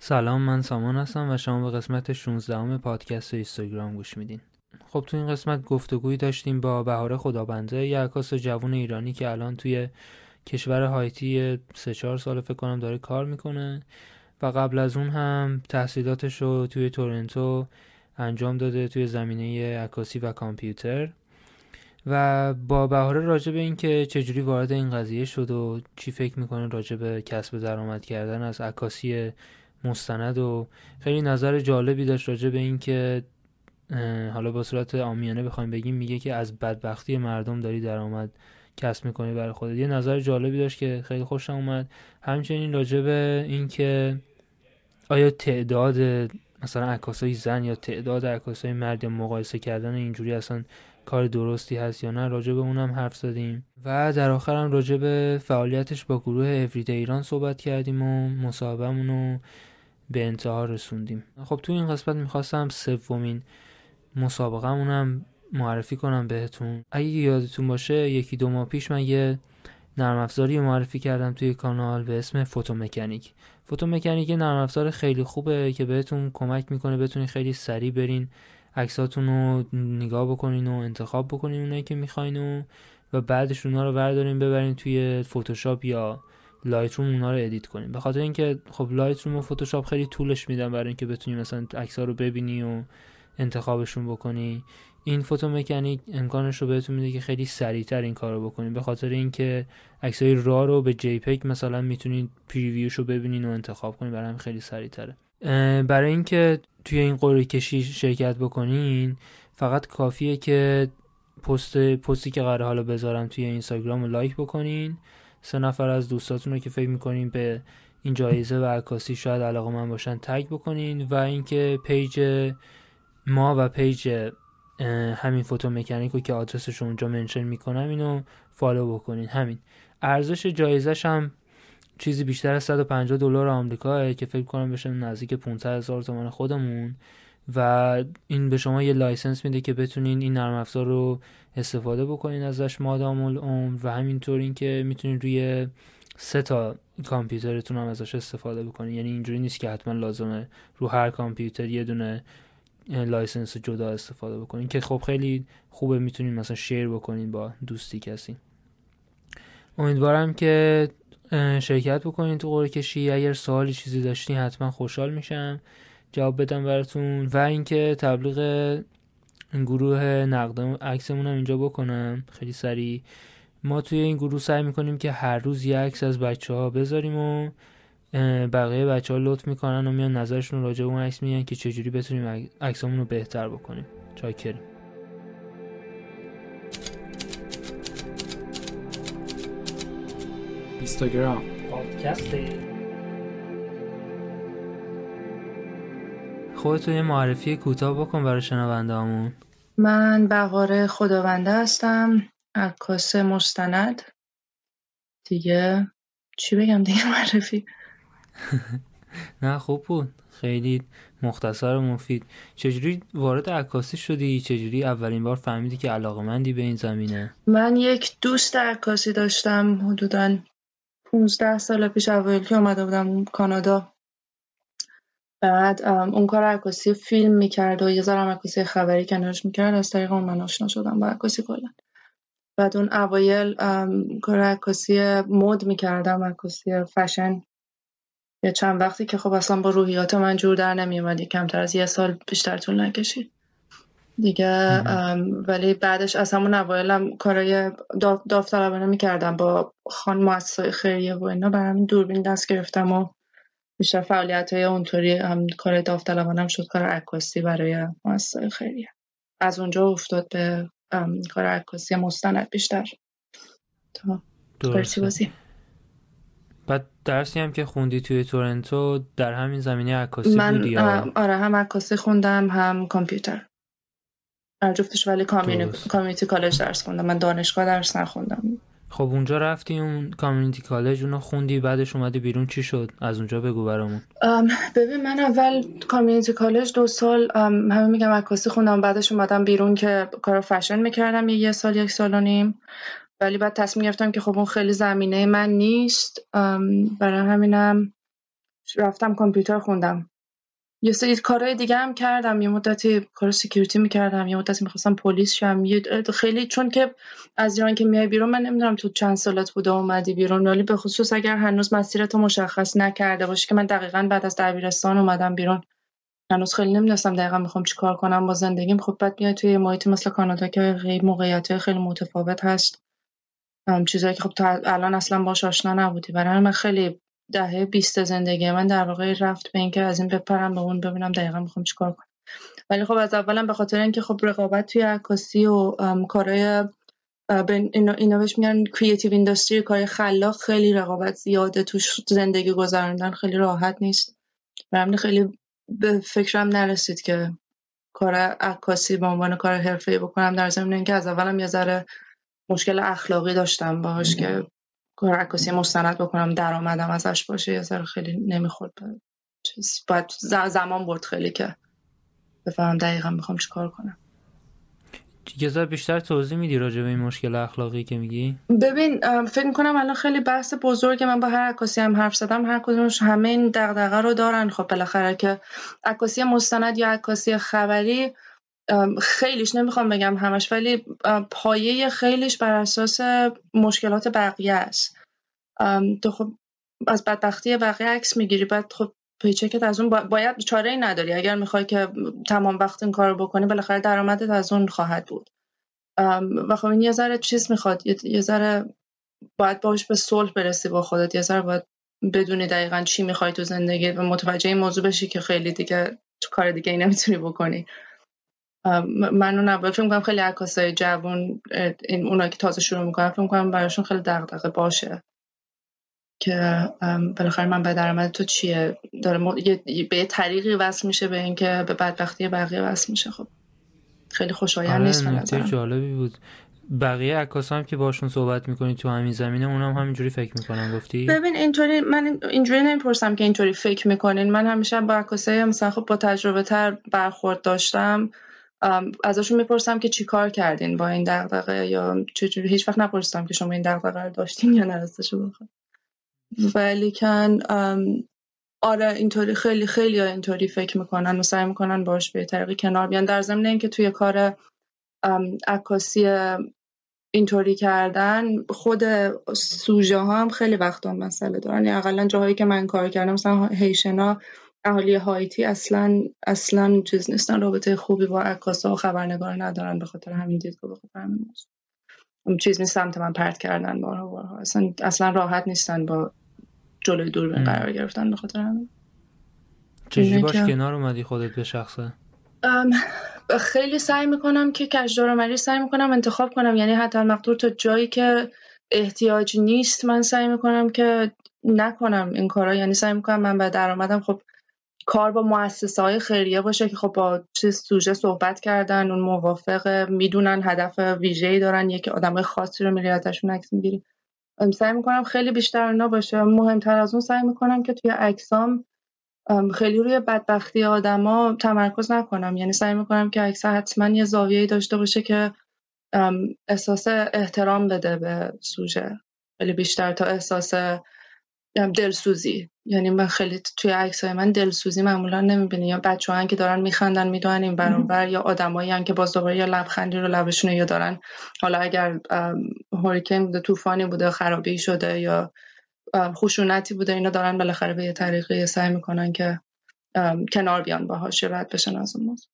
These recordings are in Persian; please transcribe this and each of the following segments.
سلام من سامان هستم و شما به قسمت 16 پادکست اینستاگرام گوش میدین. خب تو این قسمت گفتگویی داشتیم با بهار خدابنده یه عکاس جوون ایرانی که الان توی کشور هایتی سه چهار سال فکر کنم داره کار می‌کنه و قبل از اون هم تحصیلاتش رو توی تورنتو انجام داده توی زمینه عکاسی و کامپیوتر. و با بهاره راجع به اینکه چجوری وارد این قضیه شد و چی فکر می‌کنه راجع به کسب درآمد کردن از عکاسی مستند و خیلی نظر جالبی داشت راجع به اینکه حالا با صورت آمیانه بخوایم بگیم میگه که از بدبختی مردم داری درآمد کسب می‌کنی برای خودت. یه نظر جالبی داشت که خیلی خوشم اومد. همچنین راجع به اینکه آیا تعداد مثلا عکاسای زن یا تعداد عکاسای مرد مقایسه کردن اینجوری اصلا کار درستی هست یا نه راجع به اونم حرف زدیم. و در آخر هم راجع به فعالیتش با گروه افریده ایران صحبت کردیم و مصاحبهمون رو به انتها رسوندیم. خب تو این قسمت می‌خواستم سومین مسابقهمونم معرفی کنم بهتون. اگه یادتون باشه یکی دو ماه پیش من یه نرم افزاری معرفی کردم توی کانال به اسم فوتو مکانیک فوتو مکانیک نرم افزار خیلی خوبه که بهتون کمک می‌کنه بتونین خیلی سریع برین عکساتون رو نگاه بکنین و انتخاب بکنین اونایی که می‌خواین و و بعدش اونا رو بردارین ببرین توی فتوشاپ یا Lightroom اونا رو edit کنیم. به خاطر اینکه خب Lightroom و فتوشاپ خیلی طولش میدن برای اینکه بتونی مثلا عکس رو ببینی و انتخابشون بکنی. این Photo Mechanic امکانش رو بهتون میده که خیلی سریعتر این کار رو بکنید به خاطر اینکه عکسای raw رو به JPEG مثلا می‌تونید preview ش رو ببینین و انتخاب کنید برای همین خیلی سریعتره. برای اینکه توی این قرعه کشی شرکت بکنین فقط کافیه که پست پستی که قرار حالا بذارم توی اینستاگرام رو like بکنین. سه نفر از دوستاتون رو که فکر می‌کنین به این جایزه و عکاسی شاید علاقه‌مند باشن tag بکنین و اینکه page ما و page همین Photo Mechanic رو که آدرسش اونجا mention می‌کنم اینو follow بکنین. همین. ارزش جایزش هم چیزی بیشتر از 150 دلار آمریکا که فکر کنم بشه نزدیک 500 هزار تومان خودمون. و این به شما یه license میده که بتونین این نرم افزار رو استفاده بکنین ازش مادام العمر و همینطور اینکه می‌تونین روی سه تا کامپیوترتون هم ازش استفاده بکنین. یعنی اینجوری نیست که حتما لازمه رو هر کامپیوتر یه دونه license جدا استفاده بکنین که خب خیلی خوبه می‌تونین مثلا share بکنین با دوستی کسی. امیدوارم که شرکت بکنین تو قرعه کشی. اگر سوالی چیزی داشتین حتما خوشحال میشم. جواب بدم براتون و اینکه تبلیغ گروه نقد عکسمون هم اینجا بکنم. خیلی سریع. ما توی این گروه سعی می‌کنیم که هر روز یه عکس از بچه ها بذاریم و بقیه بچه ها لطف می‌کنن و میان نظرشون راجع به اون عکس میگن که چجوری بتونیم عکسمون رو بهتر بکنیم. چاکریم اینستاگرام پادکست خودتو یه معرفی کوتاه بکن برای شنونده من بهار خداونده هستم. عکاس مستند. دیگه چی بگم دیگه معرفی؟ نه خوب بود. خیلی مختصر و مفید. چجوری وارد عکاسی شدی؟ چجوری اولین بار فهمیدی که علاقه مندی به این زمینه؟ من یک دوست عکاسی داشتم. حدودا 15 سال پیش اوایل که اومده بودم کانادا. بعد اون کار عکاسی فیلم می‌کرد و یه ذره عکاسی خبری کنارش می‌کرد از طریق اون من آشنا شدم با عکاسی کلا. بعد اون اوایل کار عکاسی مد می‌کردم عکاسی فشن. یه چند وقتی که خب اصلا با روحیات من جور در نمیومد کمتر از یه سال بیشتر طول نکشید. دیگه ولی بعدش از همون اوایلم کارای داوطلبانه می‌کردم با خان مؤسسای خیریه و اینا برام دوربین دست گرفتم و بیشتر فعالیت های اونطوری هم کار داوطلبانم شد کار عکاسی برای مؤسسای خیریه از اونجا افتاد به کار عکاسی مستند بیشتر. تا بازی. بعد درسی هم که خوندی توی تورنتو در همین زمینه عکاسی من بودی آره هم عکاسی خوندم هم کامپیوتر. جفتش ولی کامیونیتی کالج درس خوندم. من دانشگاه درس نخوندم. خب اونجا رفتی اون community college اونو خوندی بعدش اومدی بیرون. چی شد؟ از اونجا بگو برامون. ببین من اول community college دو سال همه میگم عکاسی خوندم بعدش اومدم بیرون که کار فشن می‌کردم یه سال یک سال و نیم. ولی بعد تصمیم گرفتم که خب اون خیلی زمینه من نیست. برای همینم رفتم کامپیوتر خوندم. یه سری کارهای دیگه هم کردم یه مدتی کار security می‌کردم یه مدتی می‌خواستم پلیس شم. خیلی چون که از ایران که میای بیرون من نمی‌دونم تو چند سالت بوده اومدی بیرون ولی به خصوص اگر هنوز مسیرتو مشخص نکرده باشی که من دقیقا بعد از دبیرستان اومدم بیرون. هنوز خیلی نمی‌دونستم دقیقا می‌خوام کار کنم با زندگیم. خب بعد میای توی محیطی مثل کانادا که موقعیت خیلی متفاوت هست. چیزایی که خب تا الان اصلا باش آشنا نبودی. برای من خیلی دهه بیست زندگی من در واقع رفت به اینکه از این بپرم به اون ببینم دقیقا می‌خوام چیکار کنم. ولی خب از اولم به خاطر اینکه خب رقابت توی عکاسی و کارهای اینا بهش میگن کریتیو اینداستری کار خلاق خیلی رقابت زیاده توش زندگی گذراندن خیلی راحت نیست. برام خیلی به فکرم نرسید که کار عکاسی به عنوان کار حرفه‌ای بکنم در ضمن اینکه از اولم یه ذره مشکل اخلاقی داشتم باهاش که کار عکاسی مستند بکنم درآمدم ازش باشه یه ذره خیلی نمی‌خورد. چیز باید زمان برد خیلی که بفهمم دقیقا می‌خوام چیکار کنم. یه ذره بیشتر توضیح میدی راجع به این مشکل اخلاقی که میگی؟ ببین فکر می‌کنم الان خیلی بحث بزرگه. من با هر عکاسی هم حرف زدم هر کدومش همه این دغدغه رو دارن. خب بالاخره که عکاسی مستند یا عکاسی خبری خیلیش نمی‌خوام بگم همش ولی پایه خیلیش بر اساس مشکلات بقیه است. تو خب از بدبختی بقیه عکس می‌گیری بعد خب پیچکت از اون باید چاره ای نداری. اگر می‌خوای که تمام وقت این کار بکنی بالاخره درآمدت از اون خواهد بود. و خب این یه ذره چیز می‌خواد یه ذره باید باش به صلح برسی با خودت. یه ذره باید بدونی دقیقا چی می‌خوای تو زندگی و متوجه این موضوع بشی که خیلی دیگه کار دیگه ای نمی‌تونی بکنی. من اون فکر می‌کنم خیلی عکاسای جوون این اونا که تازه شروع می‌کنن فکر می‌کنم براشون خیلی دغدغه باشه. که بالاخره من به درآمد تو چیه؟ داره به یه طریقی وصل میشه به اینکه به بدبختی بقیه وصل میشه. خب خیلی خوشایند آره نیست نکته جالبی بود. بقیه عکاس هم که باشون صحبت می‌کنی تو همین زمینه اونم هم همینجوری فکر می‌کنن گفتی؟ ببین اینطوری من اینجوری نمی‌پرسم که اینطوری فکر می‌کنین. من همیشه با عکاسای مثلا خب با تجربه تر برخورد داشتم. ازشون می‌پرسم که چی کار کردین با این دغدغه یا چجوری؟ هیچ وقت نپرسیدم که شما این دغدغه رو داشتین یا نه ولی کن آره اینطوری خیلی خیلی اینطوری فکر می‌کنن و سعی می‌کنن باش به طریقی کنار بیان. در ضمن اینکه توی کار عکاسی اینطوری کردن خود سوژه ها هم خیلی وقتا مسئله دارن. یا اقلا جاهایی که من کار کردم مثلا هیشنا اهالی هایتی اصلا اصلا چیز نیستن. رابطه خوبی با عکاسا و خبرنگار ندارن به خاطر همین دیدگاه به خاطر همین چیز نیست سمت من پرت کردن بارها بارها. اصلا اصلا راحت نیستن با جلوی دوربین قرار گرفتن به خاطر همین. چجوری باش کنار اومدی خودت به شخصه؟ خیلی سعی می‌کنم که کجدار سعی می‌کنم انتخاب کنم. یعنی حتی مقدور تا جایی که احتیاج نیست من سعی می‌کنم که نکنم این کارا. یعنی سعی می‌کنم من به درآمدم. خب کار با مؤسسه های خیریه باشه که خب با چه سوژه صحبت کردن اون موافق می‌دونن هدف ویژه‌ای دارن یکی آدم خاصی رو میری ازشون عکس می‌گیری سعی می‌کنم خیلی بیشتر اونا باشه. مهمتر از اون سعی می‌کنم که توی عکسام خیلی روی بدبختی آدما تمرکز نکنم. یعنی سعی می‌کنم که عکس حتما یه زاویه‌ای داشته باشه که احساس احترام بده به سوژه. خیلی بیشتر تا احساس دلسوزی. یعنی من خیلی توی عکس های من دلسوزی معمولا نمی‌بینی. یا بچه که دارن میخندن می‌دونن این برانور یا آدمایی که باز دوباره یا لبخندی رو لبشون یا دارن. حالا اگر هوریکین بوده طوفانی بوده خرابی شده یا خشونتی بوده اینا دارن بالاخره به یه طریقی سعی می‌کنن که کنار بیان باهاش رد بشن از اون موضوع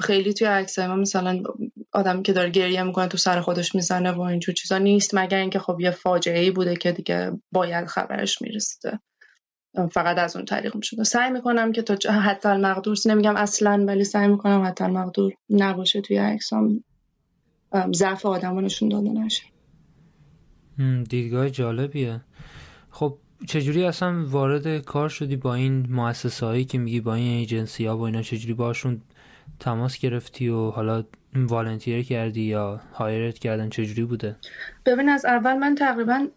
خیلی توی عکسای ما مثلا آدمی که داره گریه می‌کنه تو سر خودش می‌زنه و اینجور چیزا نیست مگر اینکه خب یه فاجعه ای بوده که دیگه باید خبرش می‌رسیده. فقط از اون طریق می‌شده. سعی می‌کنم که تو حتی المقدور نمیگم اصلا ولی سعی می‌کنم حتی المقدور نباشه توی عکسام. ضعف آدم نشون داده نشه. دیدگاه جالبیه. خب چجوری اصلا وارد کار شدی با این مؤسسه هایی که میگی با این ایجنسی ها و اینا چجوری باشون تماس گرفتی و حالا والنتیر کردی یا هایرت کردن چجوری بوده؟ ببین از اول من تقریبا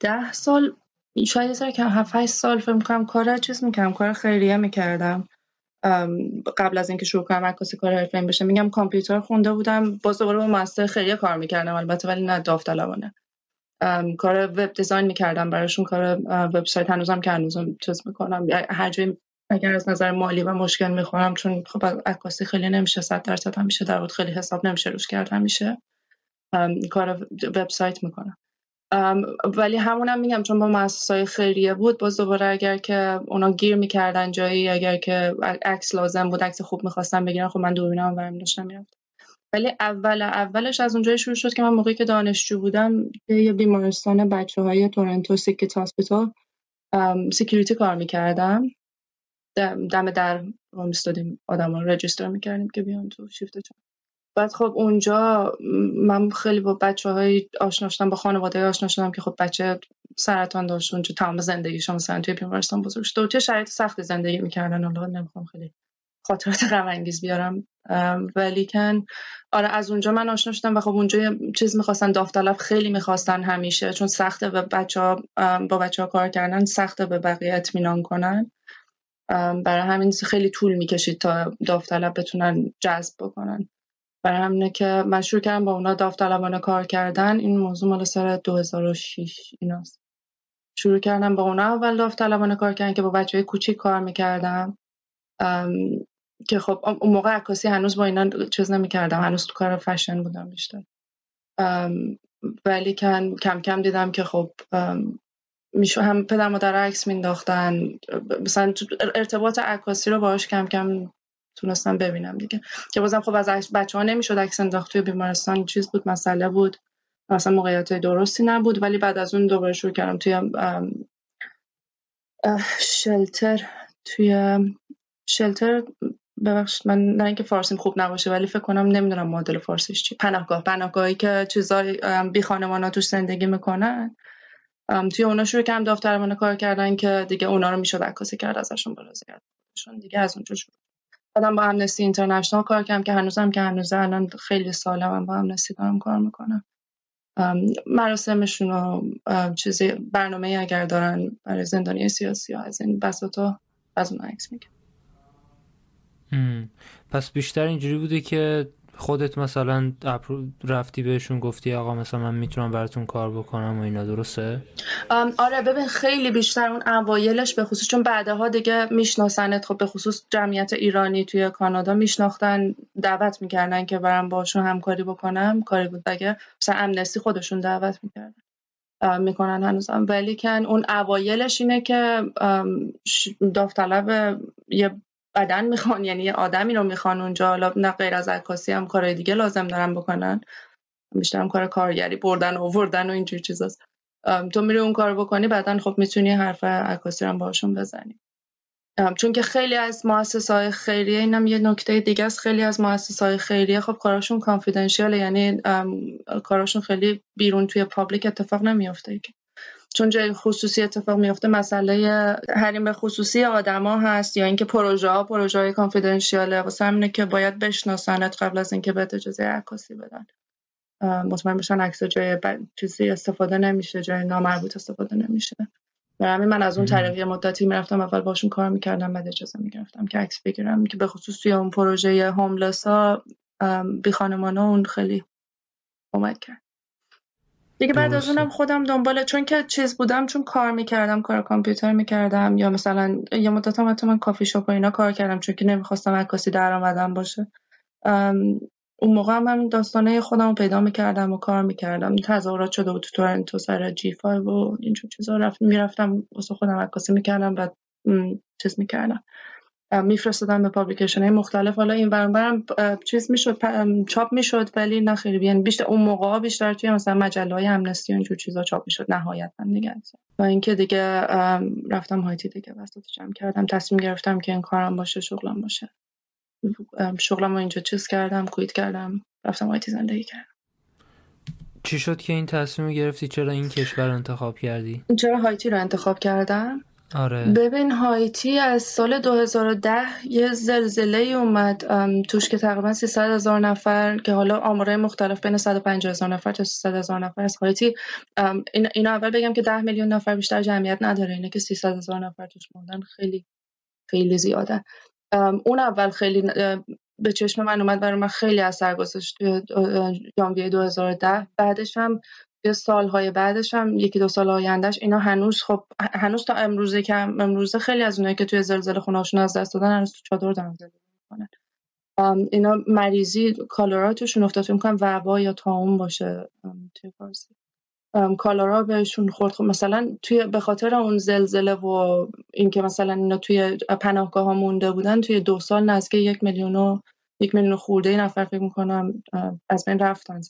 ده سال شاید سال که هفت سال فکر می‌کنم کار چیز می‌کنم کار خیریه می‌کردم. قبل از اینکه شروع کنم عکاسی کار حرفه‌ای بشه میگم کامپیوتر خونده بودم باز دوباره با مؤسسه خیریه کار می‌کردم البته ولی نه داوطلبانه. کار وب دیزاین می‌کردم براشون کار وبسایت هنوزم که هنوزم چیز می‌کنم هر جایی اگر از نظر مالی و مشکل می‌خورم چون خب عکاسی خیلی نمیشه صد درصد همیشه در خیلی حساب نمیشه روش کرد همیشه کار وبسایت می‌کنم. ولی همونم میگم چون با مؤسسای خیریه بود باز دوباره اگر که اونا گیر می‌کردن جایی اگر که عکس لازم بود عکس خوب می‌خواستم بگیرن خب من دوربینم برم داشتم می‌رفتم. ولی اول اولش از اونجایی شروع شد که من موقعی که دانشجو بودم یه بیمارستان بچه های تورنتو سیکیت هاسپیتال سیکیوریتی کار می‌کردم. دم در میستادیم آدم رو رجیستر می‌کردیم که بیان تو شیفت چون بعد خب اونجا من خیلی با بچه های آشنا شدم با خانواده آشنا شدم که خب بچه سرطان داشت اونجا تمام زندگیشون مثلا توی بیمارستان بزرگ شد. چه شرایط سختی زندگی می‌کردن حالا نمی‌خوام خیلی خاطرات غم انگیز بیارم. ولی کن آره از اونجا من آشنا شدم و خب اونجا چیز می‌خواستن داوطلب خیلی می‌خواستن همیشه چون سخته به بچه ها با بچه ها کار کردن سخته به بقیه اطمینان کنن. برای همین خیلی طول می‌کشید تا داوطلب بتونن جذب بکنن. برای همینه که من شروع کردم با اونا داوطلبانه کار کردن. این موضوع مال سال 2006 ایناست. شروع کردم با اونا. اول داوطلبانه کار کردن که با بچه های کوچیک کار می‌کردم. که خب اون موقع عکاسی هنوز با اینا چیز نمی‌کردم. هنوز تو کار فشن بودم بیشتر. ولی کم کم دیدم که خب میشه هم پدر مادر عکس مینداختن. مثلا ارتباط عکاسی رو باهاش کم کم تونستم ببینم دیگه. که بازم خب از بچه ها نمی‌شد عکس انداخت توی بیمارستان. چیز بود مسئله بود. مثلا موقعیت درستی نبود. ولی بعد از اون دوباره شروع کردم توی شلتر. توی شلتر ببخشید من نه اینکه فارسیم خوب نباشه ولی فکر کنم نمی‌دونم مدل فارسیش چی پناهگاه. پناهگاهی که چیزای بی خانمان توش زندگی می‌کنن. توی اونا شروع کردم داوطلبانه کار کردن که دیگه اونا رو می‌شد عکاسی کرد ازشون بازی کردشون دیگه از اونجا شروع بعدم با امنستی اینترنشنال کار کردم که هنوزم که هنوز الان خیلی ساله من با امنستی دارم کار می‌کنم. مراسمشون و چیزی برنامه اگر دارن برای زندانی سیاسی ها از این بساطا از اون عکس میگم. پس بیشتر اینجوری بوده که خودت مثلا رفتی بهشون گفتی آقا مثلا من می‌تونم براتون کار بکنم و اینا درسته؟ آره ببین خیلی بیشتر اون اوایلش به خصوص چون بعدها دیگه میشناسنت خب به خصوص جمعیت ایرانی توی کانادا میشناختن دعوت می‌کردن که برم باشون همکاری بکنم کاری بود بگه مثلا امنستی خودشون دعوت می‌کردن می‌کنن هنوزم. ولی کن اون اوایلش اینه که داوطلب یه بدن می‌خوان یعنی یه آدمی رو می‌خوان اونجا حالا نه غیر از عکاسی هم کارهای دیگه لازم دارن بکنن. بیشتر هم کار کارگری بردن و آوردن و اینجور چیزاست. تو میری اون کار بکنی بعدا خب می‌تونی حرف عکاسی رو باشون بزنی. چون که خیلی از مؤسسه های خیریه اینم یه نکته دیگه است. خیلی از مؤسسه های خیریه خب کاراشون کانفیدنشیاله یعنی کاراشون خیلی بیرون توی پابلیک اتفاق نمیافته چون جای خصوصی اتفاق میفته مسئله حریم خصوصی آدما هست یا اینکه پروژه ها پروژه های کانفیدنشیاله واسه همینه که باید بشناسنت قبل از اینکه بهت اجازه عکاسی بدن. مطمئن بشن عکس جای چیزی استفاده نمیشه جای نامربوط استفاده نمیشه. برای همین من از اون طریق یه مدتی می‌رفتم اول باشون کار می‌کردم بعد اجازه می‌گرفتم که عکس بگیرم که به خصوص توی اون پروژه هوملس ها بی اون خیلی کمک کرد. دیگه بعد از اونم خودم دنبال چون که چیز بودم چون کار می‌کردم کار کامپیوتر می‌کردم یا مثلا یه مدت هم حتی من کافی شاپ و اینا کار کردم چون که نمی‌خواستم عکاسی درآمدم باشه. اون موقع هم من داستانه خودم رو پیدا می‌کردم و کار می‌کردم. تظاهرات شده بود تو تورنتو سر جی 5 و اینجور چیزا رفت می‌رفتم واسه خودم عکاسی می‌کردم بعد چیز می‌کردم. میفرستادن به پابلیکیشن های مختلف. حالا این برام چیز می‌شد چاپ می‌شد ولی نه خیلی. یعنی بیشتر اون موقع بیشتر توی مثلا مجله های امنستی و اینجور چیزا چاپ می‌شد نهایتا دیگه. و اینکه دیگه رفتم هایتی دیگه وسط جمع کردم تصمیم گرفتم که این کارم باشه شغلم باشه. شغلم رو اینجا چیز کردم کویت کردم رفتم هایتی زندگی کردم. چی شد که این تصمیم گرفتی؟ چرا این کشور رو انتخاب کردی؟ چرا هایتی رو انتخاب کردم؟ آره. ببین هایتی از سال 2010 یه زلزله اومد توش که تقریبا 300 هزار نفر که حالا آمارای مختلف بین 150 هزار نفر تا 300 هزار نفر از هایتی این اینا اول بگم که 10 میلیون نفر بیشتر جمعیت نداره اینه که 300 هزار نفر توش موندن خیلی خیلی زیاده. اون اول خیلی به چشم من اومد برای من خیلی اثر گذاشت ژانویه 2010 بعدش هم سالهای بعدش هم یکی دو سال آیندهش اینا هنوز خب هنوز تا امروزه که امروزه خیلی از اونایی که توی زلزله خونهاشون از دست دادن هنوز تو چادر دارن زندگی می‌کنن. اینا مریضی کالورا توشون افتاد می‌کنم وبا یا تاون باشه توی فارسی کالارا بهشون خورد. خب مثلا توی به خاطر اون زلزله و اینکه مثلا اینا توی پناهگاه ها مونده بودن توی دو سال نزدیک یک میلیون و یک میلیون خورده نفر فکر می‌کنم از بین رفتن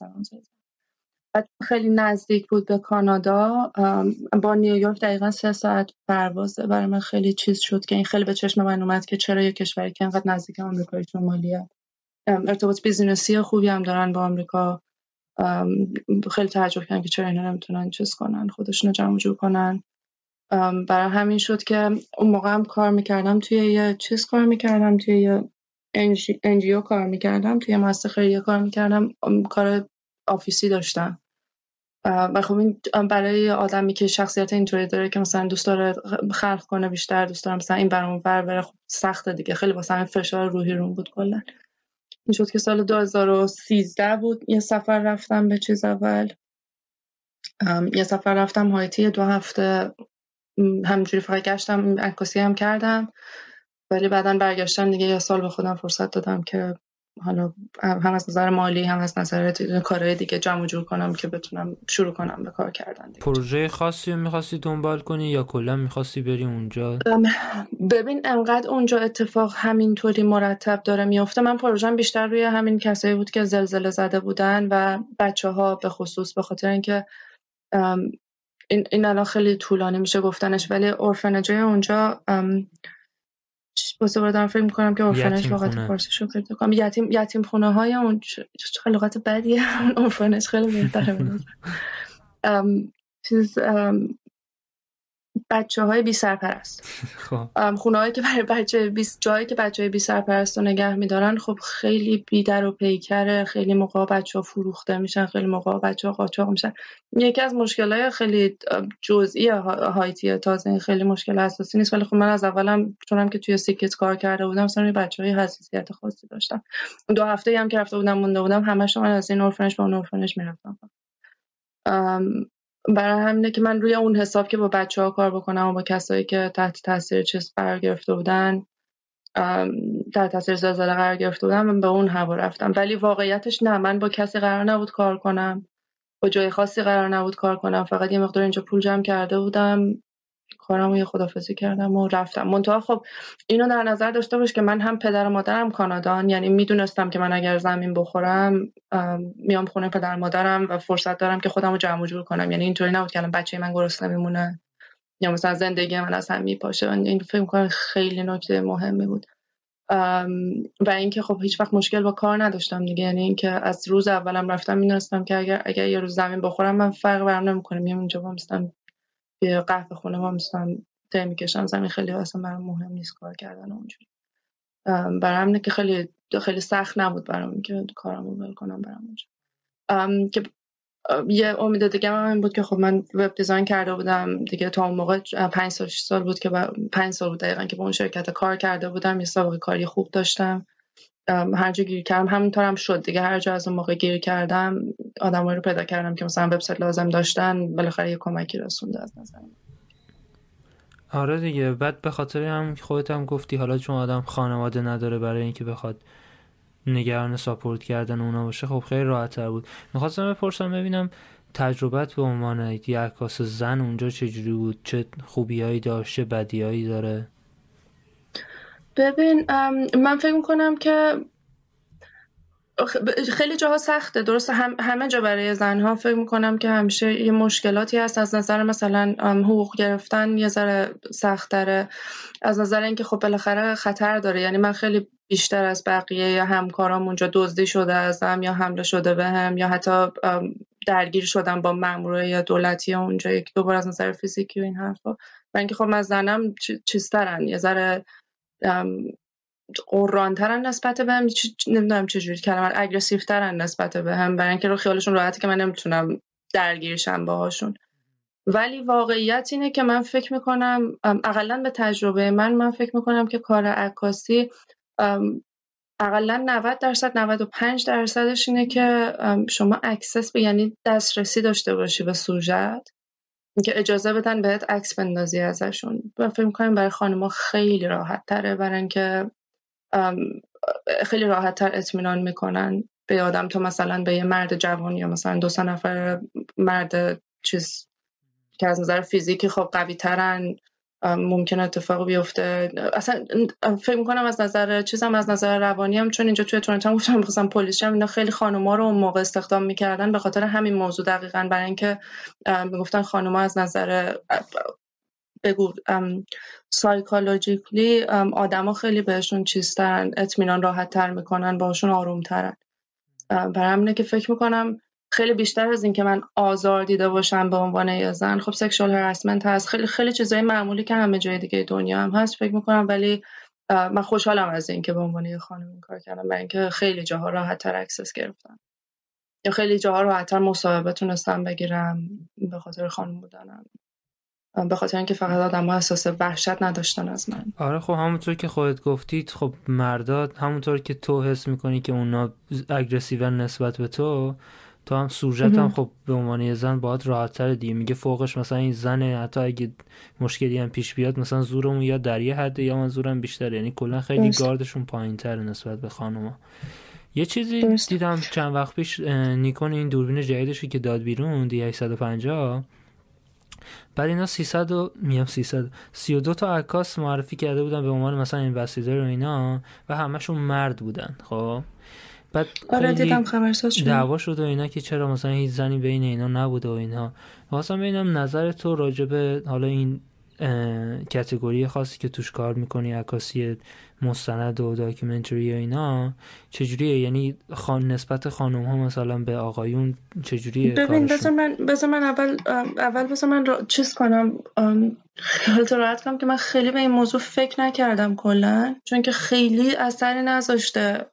خیلی نزدیک بود به کانادا با نیویورک دقیقا سه ساعت پروازه. برای من خیلی چیز شد که این خیلی به چشم من اومد که چرا یه کشوری که انقدر نزدیک آمریکای شمالیه ارتباط business ی خوبی هم دارن با آمریکا. خیلی تعجب کردن که چرا اینا نمی‌تونن چیز کنن خودشون جمع جور کنن. برای همین شد که اون موقع هم کار می‌کردم توی یه چیز کار می‌کردم توی یه NGO کار می‌کردم توی مؤسسه خیریه کار می‌کردم. کار office ی داشتم. و خب این برای آدمی که شخصیت اینطوری داره که مثلا دوست داره خلق کنه بیشتر دوست داره مثلا این برامون بر بره خب سخته دیگه. خیلی واسه فشار روحی روم بود کلا. این شد که سال 2013 بود. یه سفر رفتم به چیز اول. یه سفر رفتم هایتی. دو هفته همجوری فقط گشتم عکاسی هم کردم. ولی بعدا برگشتم دیگه یه سال به خودم فرصت دادم که حالا هم از نظر مالی هم از نظر کارهای دیگه جمع جور کنم که بتونم شروع کنم به کار کردن دیگه. پروژه خاصی رو می‌خواستی دنبال کنی یا کلا می‌خواستی بری اونجا ببین انقدر اونجا اتفاق همینطوری مرتب داره میافته من پروژم بیشتر روی همین کسایی بود که زلزله زده بودن و بچه ها به خصوص به خاطر اینکه این, این الان خیلی طولانی میشه گفتنش ولی ارفنجای اونجا واسه دارم. فکر می‌کنم که اورفنج لغت فارسی شو پیدا کنم یتیم یتیم خونه های اون چه لغت بدیه. اورفنج خیلی بهتره چیز بچه های بی سرپرست. خب. خونه هایی که برای بچه بی جایی که بچه های بی سرپرست رو نگه میدارن خب خیلی بیدر و پیکره خیلی موقع بچه ها فروخته میشن خیلی موقع بچه ها قاچاق میشن. یکی از مشکل های خیلی جزئی هایتی تازه خیلی مشکل اساسی نیست. ولی خب من از اولم چونم که توی سیکت کار کرده بودم مثلا بچه های حساسیت خاصی داشتم. دو هفته هم که رفته بودم مونده بودم همش من از این اورفنج به اون اورفنج می‌رفتم. برای همینه که من روی اون حساب که با بچه ها کار بکنم و با کسایی که تحت تاثیر چیز قرار گرفته بودن تحت تاثیر زلزله قرار گرفته بودم من به اون هوا رفتم. ولی واقعیتش نه من با کسی قرار نبود کار کنم. با جای خاصی قرار نبود کار کنم. فقط یه مقدار اینجا پول جمع کرده بودم. کارم یه خدافزی کردم و رفتم. منتها خب اینو در نظر داشته باش که من هم پدر و مادرم کانادان یعنی می‌دونستم که من اگر زمین بخورم میام خونه پدر مادرم و فرصت دارم که خودم رو جمع جور کنم. یعنی اینطوری نبود که بچه من گرسنه میمونه. یا مثلا زندگی من از هم میپاشه. این فکر کنم خیلی نکته مهمی بود. و اینکه خب هیچ وقت مشکل با کار نداشتم دیگه. یعنی اینکه از روز اولم رفتم می‌دونستم که اگر اگر یه روز زمین بخورم من فرق برام نمی‌کنه. میام اینجا مثلا یه قهوه خونه ما مثلا ته می‌کشم زمین خیلی اصلا برام مهم نیست کار کردن اونجوری. همینه که خیلی خیلی سخت نبود برام که کارم رو ول کنم برام اونجا. که یه امید دیگه من این بود که خب من وب دیزاین کرده بودم دیگه تا اون موقع پنج سال سال بود که پنج سال بود دقیقا که با اون شرکت کار کرده بودم یه سابقه کاری خوب داشتم. هر جا گیر کردم همینطور هم شد دیگه. هر جا از اون موقع گیر کردم آدمایی رو پیدا کردم که مثلا وبسایت لازم داشتن بالاخره یه کمکی رسونده از نظر آره دیگه. بعد به خاطر هم خودت هم گفتی حالا چون آدم خانواده نداره برای اینکه بخواد نگران ساپورت کردن اونا باشه خب خیلی راحت تر بود. می‌خواستم بپرسم ببینم تجربت به عنوان یک عکاس زن اونجا چجوری بود؟ چه خوبیایی داشت؟ چه بدیایی داره؟ ببین من فکر می‌کنم که خیلی جاها سخته. درست هم همه جا برای زنها فکر می‌کنم که همیشه یه مشکلاتی هست. از نظر مثلا حقوق گرفتن یه ذره سختره از نظر اینکه خب بالاخره خطر داره. یعنی من خیلی بیشتر از بقیه یا همکارام اونجا دزدی شده ازم یا حمله شده بهم یا حتی درگیر شدم با مامورای یا دولتی اونجا یک دوبار از نظر فیزیکی و این حرفا. و اینکه خب من زنم چیزترن. یه ذره قرانترن نسبت به هم نمی‌دونم چجوری کلمه اگریسیو ترن نسبت به هم برای اینکه رو خیالشون راحته که من نمی‌تونم درگیرشم باهاشون ولی واقعیت اینه که من فکر می‌کنم اقلا به تجربه من من فکر می‌کنم که کار عکاسی اقلا 90 درصد 95 درصدش اینه که شما access به یعنی دسترسی داشته باشی به سوژت که اجازه بدن بهت عکس بندازی ازشون. و فکر می‌کنیم برای خانمها خیلی راحت تره برای اینکه خیلی راحت تر اطمینان می‌کنن به آدم. تو مثلا به یه مرد جوان یا مثلا دو سه نفر مرد چیز که از نظر فیزیکی خب قوی ترن ممکن اتفاق بیفته. اصلا فکر می‌کنم از نظر چیزم از نظر روانی هم چون اینجا توی تورنتو هم گفتم می‌خواستم پلیس اینا خیلی خانوما رو اون موقع استخدام می‌کردن به خاطر همین موضوع دقیقا. برای اینکه می‌گفتن خانوما از نظر بگو سایکولوژیکلی آدما خیلی بهشون چیزترن اطمینان راحت تر می‌کنن باشون آروم ترن برای همینه که فکر می‌کنم خیلی بیشتر از اینکه من آزار دیده باشم به عنوان یه زن خب sexual harassment هست. خیلی خیلی چیزای معمولی که همه جای دیگه دنیا هم هست فکر می‌کنم ولی من خوشحالم از اینکه به عنوان یه خانم این کار کردم برای اینکه خیلی جاها راحت تر access گرفتم. یا خیلی جاها راحت تر مصاحبه تونستم بگیرم به خاطر خانم بودنم. به خاطر اینکه فقط آدم ها احساس وحشت نداشتن از من. آره خب همونطور که خودت گفتید خب مردات همونطور که تو حس می‌کنی که اونا اگرسیو نسبت به تو تو هم سوژت هم خب به عنوان یه زن باید راحت تر دیگه. میگه فوقش مثلا این زنه حتی اگه مشکلی هم پیش بیاد مثلا زورمون یا در یه حد یا من زورم بیشتر یعنی کلا خیلی بس. گاردشون پایین تر نسبت به خانوما. یه چیزی بس. دیدم چند وقت پیش نیکون این دوربین جدیدشی که داد بیرون دی 850 بعد اینا 300 و میام 300 32 تا عکاس معرفی کرده بودن به عنوان مثلا اینوستیدور و اینا و همشون مرد بودن خب. بعد آره دیدم دعوا شد و اینا که چرا مثلا هیچ زنی بین اینا نبوده و اینا. واسه ببینم نظر تو راجبه حالا این کتگوری خاصی که توش کار می‌کنی عکاسی مستند و داکیومنتری و اینا چجوریه؟ یعنی خان نسبت خانم ها مثلا به آقایون چجوریه ببین بذار من بذار من اول اول بذار من را... چیز کنم. خیالت راحت کنم که من خیلی به این موضوع فکر نکردم کلا چون که خیلی اثری نذاشته.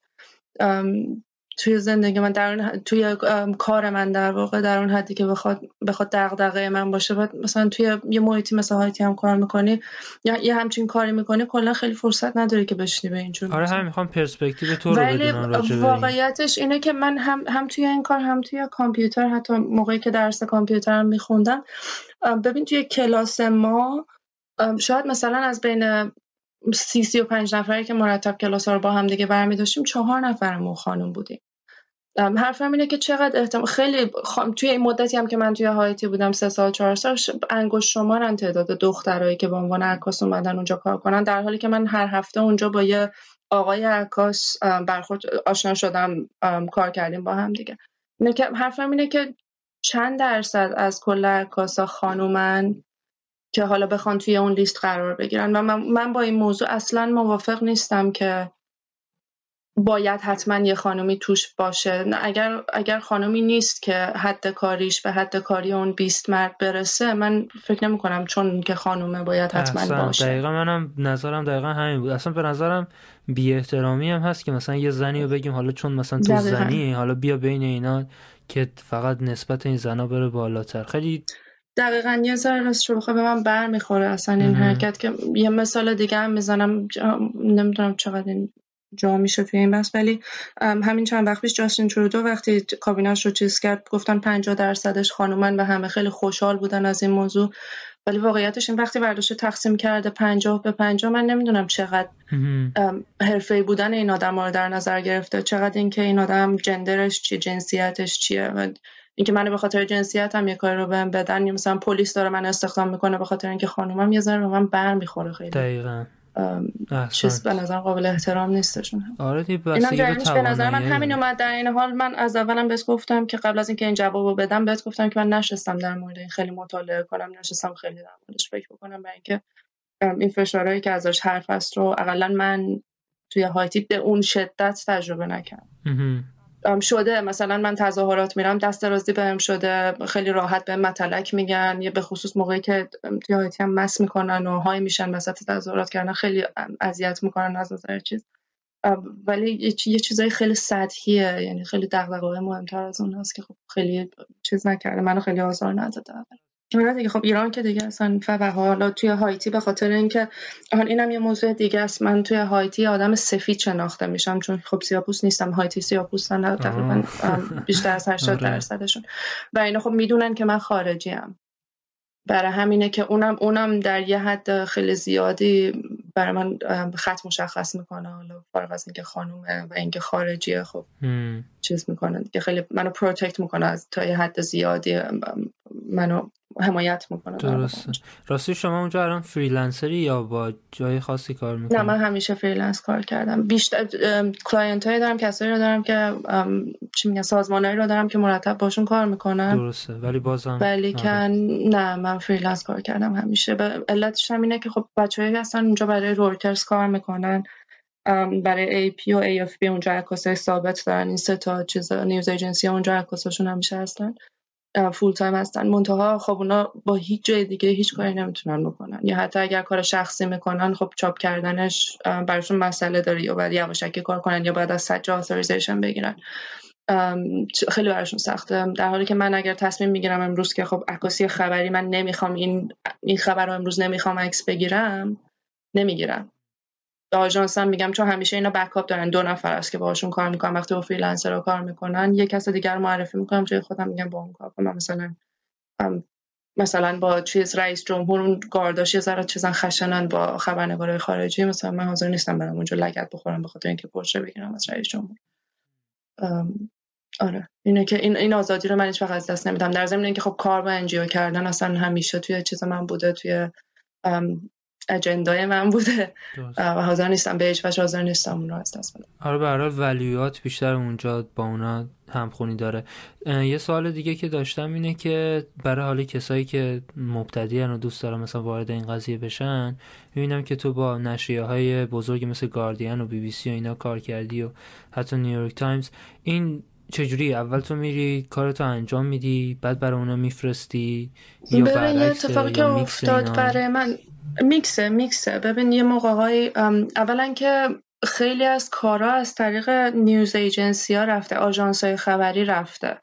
توی زندگی من در اون توی کار من در واقع در اون حدی که بخواد بخواد دغدغه من باشه. بعد مثلا توی یه محیطی مثل هایتی هم کار می‌کنی یا یه همچین کاری می‌کنی کلا خیلی فرصت نداری که بشنی به اینجور آره هم می‌خوام پرسپکتیو تو رو بدونم واقعیتش اینه که من هم هم توی این کار هم توی کامپیوتر حتی موقعی که درس کامپیوترم میخوندم ببین توی کلاس ما شاید مثلا از بین سی سی و پنج نفری که مرتب کلاس ها رو با هم دیگه برمی داشتیم چهار نفرمون خانم بودیم. حرفم اینه که چقدر احتمال خیلی توی این مدتی هم که من توی هایتی بودم سه سال چهار سال انگشت شمارن تعداد دخترایی که به عنوان عکاس اومدن اونجا کار کنن. در حالی که من هر هفته اونجا با یه آقای عکاس برخورد آشنا شدم کار کردیم با هم دیگه. اینه که حرفم اینه که چند درصد از کل عکاسا خانومن؟ که حالا بخوان توی اون لیست قرار بگیرن. و من, من با این موضوع اصلا موافق نیستم که باید حتما یه خانمی توش باشه. اگر اگر خانمی نیست که حد کاریش به حد کاری اون 20 مرد برسه من فکر نمی کنم چون که خانومه باید حتما باشه. دقیقا منم نظرم دقیقا همین بود. اصلا به نظرم بی احترامی هم هست که مثلا یه زنی رو بگیم حالا چون مثلا تو زنی حالا بیا بین اینا که فقط نسبت این زنا بره بالاتر. خیلی دقیقا یه ذره راست رو به من بر می‌خوره اصلا این حرکت که یه مثال دیگه هم می‌زنم. نمی‌دونم چقدر این جا میشه توی این بحث ولی همین چند وقت پیش جاستین ترودو وقتی کابینش رو چیز کرد گفتن 50 درصدش خانومن و همه خیلی خوشحال بودن از این موضوع. ولی واقعیتش این وقتی برداشت تقسیم کرده 50 به 50 من نمی‌دونم چقدر حرفه بودن این آدم رو در نظر گرفته. چقدر اینکه این آدم جندرش چیه جنسیتش چیه و اینکه من به خاطر جنسیتم یه کاری رو بهم بدن یا مثلا پلیس داره من استخدام می‌کنه به خاطر اینکه خانومم یه ذره به من بر می‌خوره خیلی. دقیقاً. چیز به نظر قابل احترام نیستشون. آره به نظر من همین اومد. در این حال من از اولم بهت گفتم که قبل از اینکه این جوابو بدم بهت گفتم که من نشستم در مورد این خیلی مطالعه کنم نشستم خیلی در موردش فکر بکنم برای اینکه این فشارهایی که ازش حرف است رو اقلا من توی هایتی به اون شدت تجربه نکردم. شده. مثلا من تظاهرات میرم دست رازی بهم شده. خیلی راحت به مطلق میگن. یا به خصوص موقعی که تیاهاتی هم مس می‌کنن و های میشن وسط تظاهرات کردن. خیلی اذیت می‌کنن از نظر چیز. ولی یه چیزای خیلی سطحیه. یعنی خیلی دغدغه‌های مهمتر از اون هست که خب خیلی چیز نکرده. منو خیلی آزار نداده. آره دیگه خب ایران که دیگه اصلا و حالا توی هایتی به خاطر اینکه حالا اینم یه موضوع دیگه است. من توی هایتی آدم سفید شناخته میشم چون خب سیاپوست نیستم. هایتی سیاپوستن تقریبا بیشتر از 80 آره. درصدشون. و اینا خب می‌دونن که من خارجی ام برای همینه که اونم اونم در یه حد خیلی زیادی برای من خط مشخص می‌کنه. حالا فارغ از اینکه خانومه و اینکه خارجیه خب چیز می‌کنه. که خیلی منو protect می‌کنه از تا یه حد زیادی منو حمایت می‌کنه درسته. راستی شما اونجا الان freelancer ی یا با جای خاصی کار می‌کنی؟ نه من همیشه freelance کار کردم. بیشتر client هایی دارم کسایی رو دارم که چی میگن سازمانایی رو دارم که مرتب باشون کار می‌کنم درسته. ولی بازم ولی که نه من freelance کار کردم همیشه. به علتش هم اینه که خب بچه‌ای هستن اونجا برای Reuters کار می‌کنن. برای AP و AFP اونجا عکاسای ثابت دارن. این سه تا چیز news agency اونجا عکاساشون همیشه هستن. full time هستن. منتها خب اونا با هیچ جای دیگه هیچ کاری نمی‌تونن بکنن. یا حتی اگر کار شخصی می‌کنن خب چاپ کردنش براشون مسئله داره. یا باید یواشکی کار کنن یا باید از سجا authorization بگیرن. خیلی براشون سخته. در حالی که من اگر تصمیم می‌گیرم امروز که خب عکاسی خبری من نمی‌خوام این این خبر رو امروز نمی‌خوام عکس بگیرم نمی‌گیرم. آژانس هم میگم چون همیشه اینا backup دارن. دو نفر است که باهاشون کار می‌کنن. وقتی با freelancer رو کار می‌کنن یه کس دیگر معرفی می‌کنم جای خودم میگم با اون کار کنم. مثلا مثلا با چیز رئیس جمهور اون گارداش یه ذره چیزن خشنن با خبرنگارای خارجی. مثلا من حاضر نیستم برم اونجا لگت بخورم به خاطر اینکه پرشه بگیرم از رئیس جمهور. آره. اینه که این این آزادی رو من هیچ از دست نمیدم. در ضمن اینکه خب کار با انجیو کردن اصلا همیشه توی چیز من بوده توی اجندای من بوده. و حاضر نیستم به هیچ وجه حاضر نیستم اون رو از دست بدم. آره برای ولیوات بیشتر اونجا با اونا همخونی داره. یه سوال دیگه که داشتم اینه که برای حالی کسایی که مبتدی و دوست دارن مثلا وارد این قضیه بشن می‌بینم که تو با نشریه های بزرگی مثل گاردین و بی بی سی و اینا کار کردی و حتی نیویورک تایمز. این چجوری اول تو میری کارتو انجام میدی بعد برای اونا میفرستی یا برعکس اتفاقی که افتاد برای من mix ه mix ه. ببین یه موقع های اولا که خیلی از کارا از طریق نیوز ایجنسی ها رفته آژانس های خبری رفته.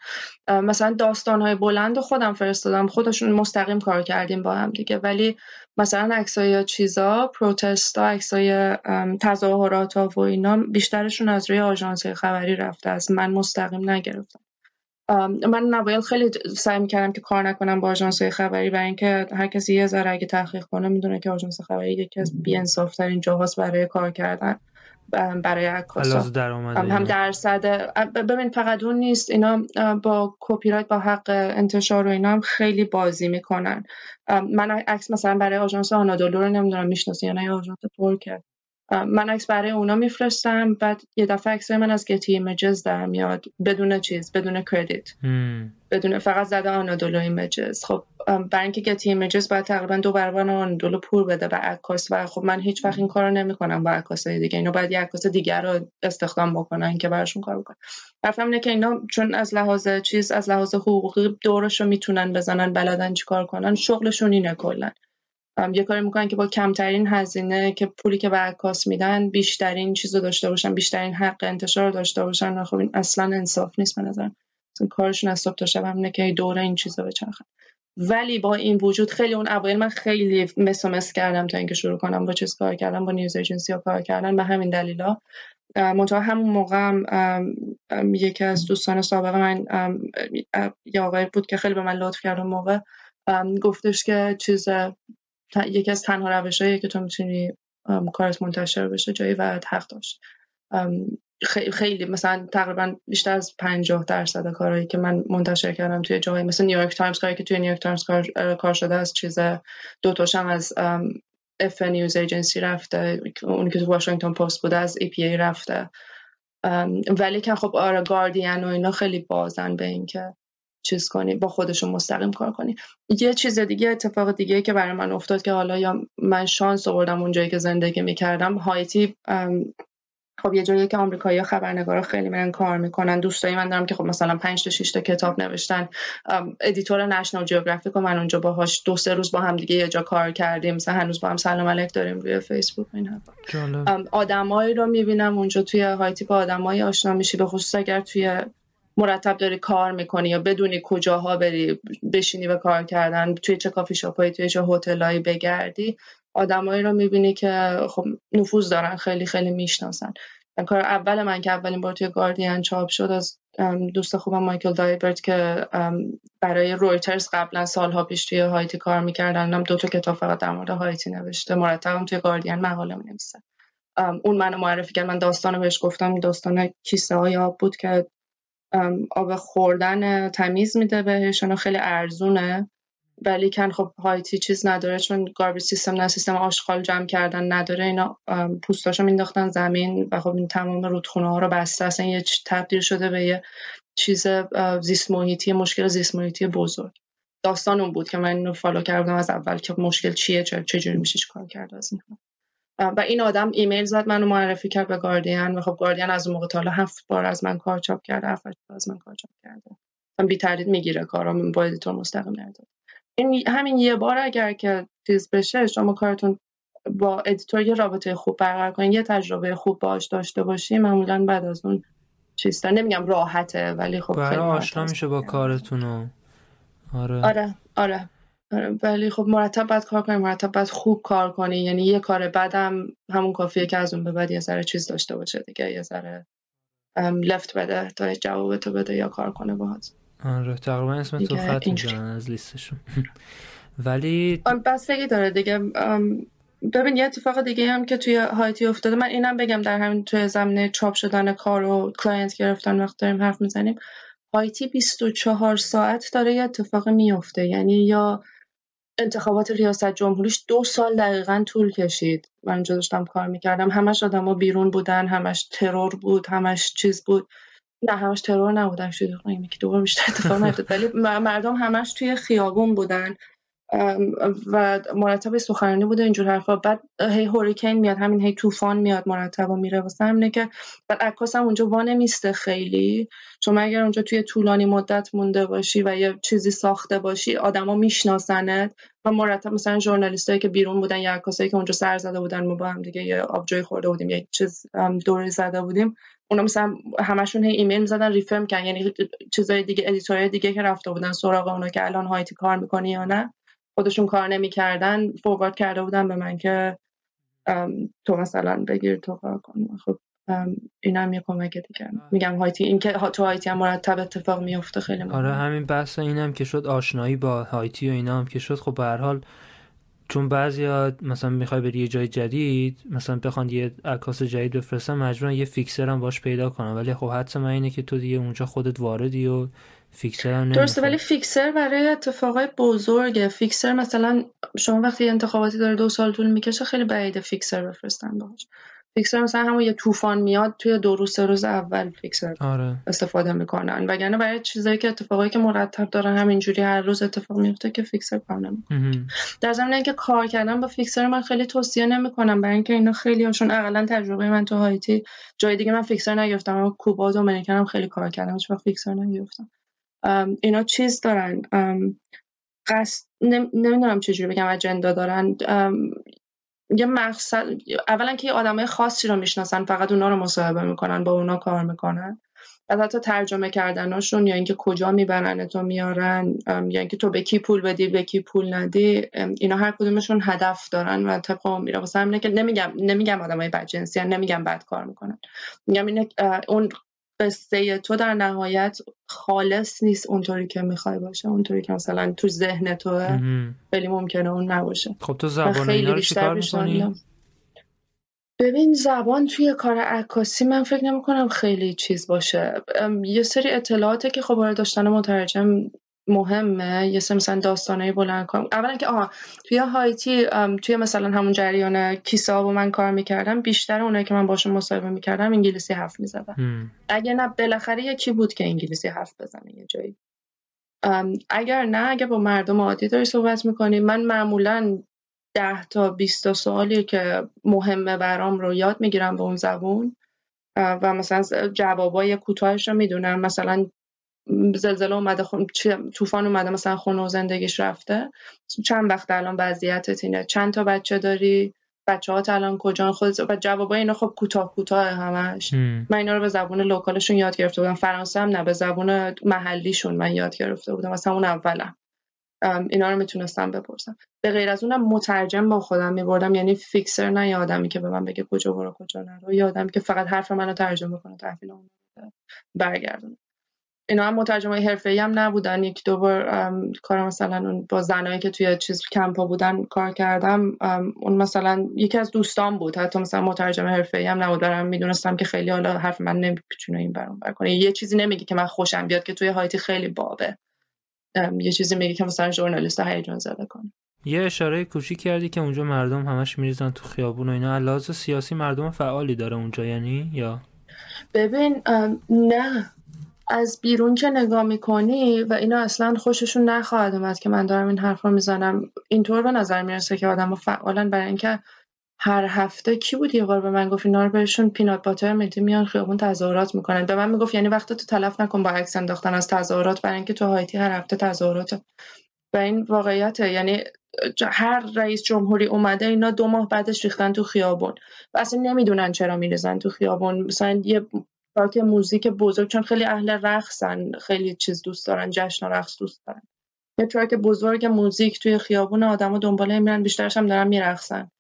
مثلا داستان های بلند خودم فرستادم خودشون مستقیم کار کردیم با هم دیگه. ولی مثلا عکسای چیزا پروتستا عکسای تظاهرات ها و اینا بیشترشون از روی آژانس های خبری رفته از من مستقیم نگرفتم من نباید خیلی سعی می‌کردم که کار نکنم با آژانس خبری و اینکه هر کسی یه ذره اگه تحقیق کنه می‌دونه که آژانس خبری یکی از بی‌انصاف‌ترین جاهاست برای کار کردن برای عکاسا هم. درصد ببین فقط اون نیست. اینا با کپی رایت با حق انتشار و اینا هم خیلی بازی می‌کنن. من عکس مثلا برای آژانس آنادولو رو نمی‌دونم می‌شناسی یا نه آژانس ترکه. من عکس برای اونا میفرستم بعد یه دفعه عکس من از Getty Images در میاد بدون چیز بدون credit بدون فقط زده آنادولو Images خب برای اینکه Getty Images باید تقریبا دو برابر آنادولو پول بده به عکاس و خب من هیچ وقت این کارو نمی‌کنم با عکاسای دیگه. اینو باید یه عکاس دیگر رو استخدام بکنن که براشون کار بکنن حرفم اینه که اینا چون از لحاظ چیز از لحاظ حقوقی دورش رو می‌تونن بزنن بلدن چیکار کنن شغلشون اینه کلا. یه کاری می‌کنن که با کمترین هزینه که پولی که به عکاس میدن بیشترین چیز رو داشته باشن بیشترین حق انتشار رو داشته باشن. و خب این اصلا انصاف نیست به نظر کارشون از صبح تا شب همینه که دوره این چیزا بچرخن. ولی با این وجود خیلی اون اوایل من خیلی مس مس کردم تا اینکه شروع کنم با چیز کار کردم با نیوز ایجنسی ها کار کردن به همین دلیلا منتها همون موقع هم یکی از دوستان سابق من یه آقای بود که خیلی به من لطف کرد اون موقع. گفتش که چیز یکی از تنها روشهایی که تو می‌تونی کارت منتشر بشه جایی و حق داشت. خیلی مثلا تقریبا بیشتر از 50 درصد کارهایی که من منتشر کردم توی جایی مثل نیویورک تایمز کاری که توی نیویورک تایمز کار, کار شده از چیز دو تاشم از EFE news agency رفته اونی که تو واشنگتن پست بوده از EPA رفته. ولی که خب آره گاردین و اینا خیلی بازن به اینکه چیز کنی با خودشون مستقیم کار کنی. یه چیز دیگه اتفاق دیگه که برای من افتاد که حالا یا من شانس آوردم اونجایی که زندگی می‌کردم هایتی خب یه جایی که آمریکایی خبرنگارا خیلی میان کار می‌کنن دوستایی من دارم که خب مثلا 5 تا 6 تا کتاب نوشتن. editor National Geographic و من اونجا باهاش دو سه روز با هم دیگه یه جا کار کردیم. مثلا هنوز با هم سلام علیک داریم روی فیسبوک این آدمایی رو می‌بینم اونجا توی هایتی با آدمایی آشنا میشی به خصوص اگر توی مرتب داری کار می‌کنی یا بدونی کجاها بری بشینی به کار کردن توی چه کافی شاپایی توی چه هتلایی بگردی آدمایی رو می‌بینی که خب نفوذ دارن خیلی خیلی می‌شناسن. کار اول من که اولین بار توی گاردین چاپ شد از دوست خوبم مایکل دایبرت که برای رویترز قبلا سالها پیش توی هایتی کار می‌کردن دو تا کتاب فقط در مورد هایتی نوشته. مرتبم توی گاردین مقاله نویسه اون منو معرفی کرد. من داستان بهش گفتم. داستان کیسه های آب بود که آب خوردن تمیز میده بهش خیلی ارزونه. ولی کن خب هایتی چیز نداره چون گاربیج سیستم نه سیستم آشغال جمع کردن نداره. اینا پوستاشو مینداختن زمین و خب این تمام رودخونه ها رو بسته. اصلا یه تبدیل شده به یه چیز زیست محیطی مشکل زیست محیطی بزرگ. داستان اون بود که من اینو فالو کردم از اول که مشکل چیه چجوری میشه کار کرد از این و این آدم ایمیل زد منو معرفی کرد به گاردین و خب گاردین از اون موقع تا هفت بار از من کار چاپ کرده هفت بار از من کار چاپ کرده. من بی تردید می‌گیره کارام با editor مستقیم نداد این همین یه بار اگر که چیز بشه شما کارتون با editor یه رابطه خوب برقرار کنین یه تجربه خوب باش داشته باشی معمولا بعد از اون چیز نمیگم راحته ولی خب خیلی آشنا میشه با کارتون آره. آره آره. ولی خب مرتب باید کار کنی مرتب باید خوب کار کنی. یعنی یه کار بدم همون کافیه که از اون به بعد یه ذره چیز داشته باشه دیگه یه ذره لفت بده تا جواب تو بده یا کار کنه باهات. آره تقریبا اسم تو خط می‌زنن از لیستشون. ولی بستگی داره دیگه. ببین یه اتفاق دیگه هم که توی هایتی افتاده من اینم بگم در همین توی زمینه چاپ شدن کار و client گرفتن وقت داریم حرف می‌زنیم. هایتی 24 ساعت داره یه اتفاق میفته یعنی یا انتخابات ریاست جمهوریش دو سال دقیقا طول کشید. من اونجا داشتم کار می‌کردم. همش آدما بیرون بودن همش ترور بود همش چیز بود. نه همش ترور نبودن شده که دوباره بیشتر اتفاق نیفتاد. ولی مردم همش توی خیابون بودن. و مرتب سخنرانی بوده اینجور حرفا. بعد هی هوریکین میاد همین هی طوفان میاد مرتب و میره واسه همینه که بعد عکاس هم اونجا وانمیسته خیلی. چون اگر اونجا توی طولانی مدت مونده باشی و یه چیزی ساخته باشی آدما میشناسنت. و مرتب مثلا ژورنالیستایی که بیرون بودن یا عکاسایی که اونجا سر زده بودن ما با هم دیگه یه آبجوی خورده بودیم یه چیز دوری زده بودیم. اونا مثلا همشون هی ایمیل می‌زدن refer ام کردن. یعنی چیزای دیگه editor های دیگه که رفته بودن سراغ اونا که الان هایتی کار می‌کنی یا نه. خودشون کار نمی‌کردن forward کرده بودن به من که تو مثلا بگیر تو کار کن. خب این هم یه کمک دیگه. میگم هایتی این که تو هایتی هم مرتب اتفاق میفته خیلی آره همین بحث اینم که شد آشنایی با هایتی و اینا هم که شد. خب به هر حال چون بعضیا مثلا می‌خوای بری یه جای جدید مثلا بخوان یه عکاس جدید بفرستن مجبورن یه فیکسر هم باش پیدا کنن. ولی خب حدس من اینه که تو دیگه اونجا خودت واردی و فیکسر هم درسته ولی فیکسر برای اتفاقای بزرگه. فیکسر مثلا شما وقتی انتخاباتی داره دو سال طول می‌کشه خیلی بعیده فیکسر بفرستن باش فیکسر مثلا همون یه طوفان میاد توی دو روز سه روز اول فیکسر آره. استفاده می‌کنن. وگرنه برای چیزایی که اتفاقایی که مرتب دارن همینجوری هر روز اتفاق میفته که فیکسر کار نمی‌کنه. در زمینه اینکه کار کردن با فیکسر من خیلی توصیه نمی‌کنم. برای اینکه اینا خیلی هاشون اقلا تجربه من تو هایتی جای دیگه من فیکسر نگرفتم اما کوبا و دومینیکن هم خیلی کار کردم هیچ فیکسر نگرفتم. اینا چیز دارن. قصد نمی‌دونم چجوری بگم اجندا دارن. یه مقصد اولا که یه آدمای خاصی رو می‌شناسن فقط اونا رو مصاحبه می‌کنن با اونا کار می‌کنن. بعد حتی ترجمه کردناشون یا اینکه کجا می‌برن تو میارن یا اینکه تو به کی پول بدی به کی پول ندی اینا هر کدومشون هدف دارن و طبق میره. واسه همینه که نمیگم نمیگم آدمای بدجنسی نمیگم بد کار می‌کنن. میگم اینه اون قصه تو در نهایت خالص نیست اونطوری که می‌خوای باشه. اونطوری که مثلا تو ذهن تو خیلی ممکنه اون نباشه. خب تو زبان اینا رو می‌کنی؟ ببین زبان توی کار عکاسی من فکر نمی کنم خیلی چیز باشه. یه سری اطلاعاته که خب داشتن مترجم مهمه. یه سه مثلا داستانای بلند کنم اولا که آها توی هایتی توی مثلا همون جریان کیسا و من کار می‌کردم بیشتر اونایی که من باشون مصاحبه می‌کردم انگلیسی حرف می‌زدن. اگه نه بالاخره یکی بود که انگلیسی حرف بزنه یه جایی. اگر نه اگه با مردم عادی داری صحبت می‌کنی. من معمولا ده تا بیست تا سوالی که مهمه برام رو یاد می‌گیرم به اون زبون. و مثلا جوابای کوتاهش رو می‌دونم. مثلا زلزله اومده خون... طوفان اومده مثلا خونه و زندگیش رفته. چند وقت الان وضعیتت اینه چند تا بچه داری؟ بچه ها الان کجا خود و جوابای اینا خب کوتاه کوتاه همش. من اینا رو به زبون لوکالشون یاد گرفته بودم. فرانسه هم نه به زبون محلیشون من یاد گرفته بودم. از همون اولم. اینا رو می‌تونستم بپرسم. به غیر از اونم مترجم با خودم میبردم. یعنی فیکسر نه یه آدمی که به من بگه کجا برو کجا نرو. یه آدمی که فقط حرف منو ترجمه کنه تحویل اون برگردونه اینا هم مترجمای حرفه‌ای هم نبودن. یک دو بار کار مثلا با زنایی که توی چیز کمپا بودن کار کردم. اون مثلا یکی از دوستان بود. حتی مثلا مترجم حرفه‌ای هم نبود. برام می‌دونستم که خیلی حالا حرف من نمی‌تونه این برام بر کنه. یه چیزی نمیگه که من خوشم بیاد که توی هایتی خیلی بابه. یه چیزی میگه که مثلا ژورنالیست هیجان زده کنه. یه اشاره کوچیک کردی که اونجا مردم همش میریزن تو خیابون و اینا. لحاظ سیاسی مردم فعالی داره اونجا یعنی یا؟ ببین نه. از بیرون که نگاه می‌کنی و اینا اصلا خوششون نخواهد اومد که من دارم این حرف رو می‌زنم. اینطور به نظر می‌رسه که آدم فعالن برای اینکه هر هفته کی بود یه بار به من گفت اینا رو بهشون پینات باتر میدی میان خیابون تظاهرات می‌کنن. به من می‌گفت یعنی وقت تو تلف نکن با عکس انداختن از تظاهرات برای اینکه تو هایتی هر هفته تظاهرات. و این واقعیته. یعنی هر رئیس جمهوری اومده اینا دو ماه بعدش ریختن تو خیابون. و اصلا نمی‌دونن چرا میریزن تو خیابون. مثلا یه پارک موزیک بزرگ چون خیلی اهل رقصن خیلی چیز دوست دارن جشن و رقص دوست دارن. یه ترک بزرگ موزیک توی خیابون آدمو دنبال میرن بیشترش هم دارن میرقصن.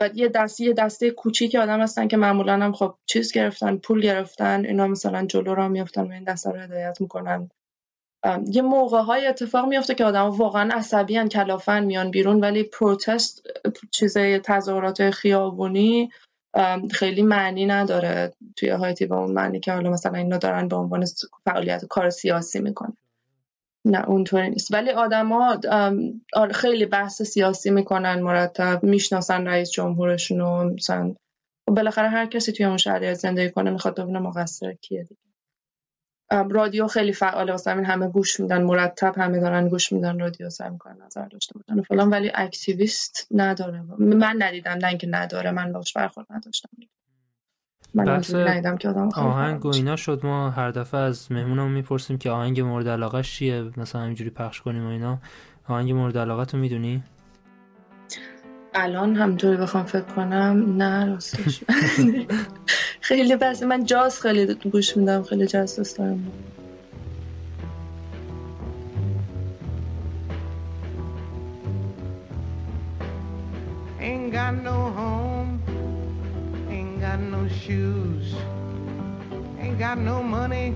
و یه دسته یه دسته کوچیک آدم هستن که معمولا هم خب چیز گرفتن پول گرفتن اینا مثلا جلو را میفتن و این دسته رو هدایت می‌کنن. یه موقع های اتفاق میفته که آدم واقعا عصبی کلافن میان بیرون ولی پروتست چیز تظاهرات خیابونی خیلی معنی نداره توی هایتی با اون معنی که حالا مثلا اینا دارن به عنوان فعالیت کار سیاسی می‌کنن. نه اونطوری نیست. ولی آدما آره، خیلی بحث سیاسی می‌کنن مرتب می‌شناسن رئیس جمهورشون و مثلا بالاخره هر کسی توی اون شهریت زندگی کنه می‌خواد ببینه مقصر کیه دیگه. رادیو خیلی فعاله. واسه همین همه گوش میدن مرتب همه دارن گوش میدن رادیو سعی می‌کنن نظر داشته باشن. فلان ولی اکتیویست نداره. من ندیدم نه اینکه نداره. من باش برخورد نداشتم. بحث آهنگ و اینا شد. ما هر دفعه از مهمونمون می‌پرسیم که آهنگ مورد علاقه چیه؟ مثلا همینجوری پخش کنیم و اینا. آهنگ مورد علاقه تو می‌دونی؟ الان همطوری بخوام فکر کنم نه راستش خیلی بس من جاز خیلی گوش میدم خیلی جاز دوست دارم Ain't got no home, ain't got no shoes, ain't got no money,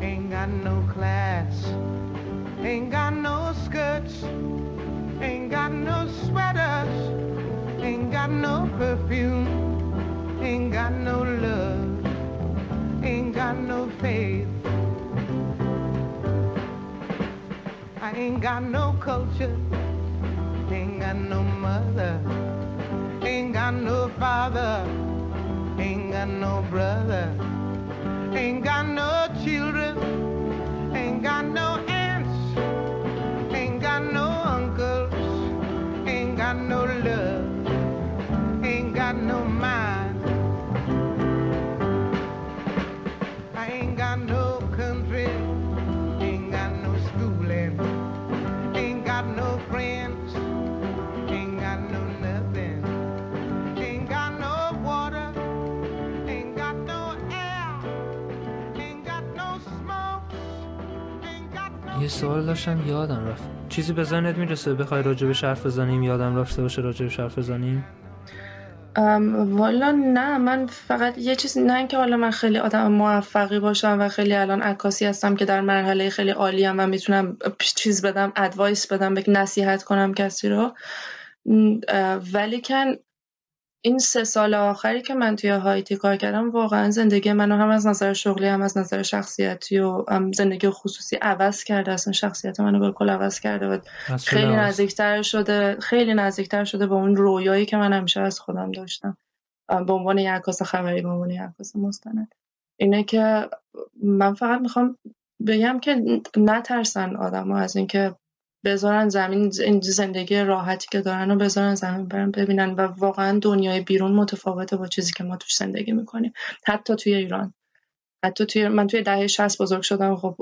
ain't got no class, ain't got no skirts, got no perfume. Ain't got no love, ain't got no faith. I ain't got no culture, ain't got no mother, ain't got no father, ain't got no brother, ain't got no children, ain't got no یه سوال داشتم یادم رفت. چیزی به ذهنت می‌رسه؟ بخوای راجع به حرف بزنیم یادم رفته باشه راجع به حرف بزنیم؟ والا نه. من فقط یه چیز نه اینکه حالا من خیلی آدم موفقی باشم و خیلی الان عکاسی هستم که در مرحله خیلی عالی و می‌تونم چیز بدم ادوایس بدم به نصیحت کنم کسی رو. ولی کن این سه سال آخری که من توی هایتی کار کردم واقعا زندگی منو هم از نظر شغلی هم از نظر شخصیتی و زندگی خصوصی عوض کرده. اصلا شخصیت منو بالکل عوض کرده و خیلی نزدیکتر شده خیلی نزدیکتر شده به اون رویایی که من همیشه از خودم داشتم. به عنوان یک عکاس خبری به عنوان یک عکاس مستند. اینه که من فقط می‌خوام بگم که نترسن آدم ها از اینکه بذارن زمین زندگی راحتی که دارن و بذارن زمین برن ببینن. و واقعا دنیای بیرون متفاوته با چیزی که ما توش زندگی می‌کنیم. حتی توی ایران. حتی توی من توی دهه 60 بزرگ شدم. خب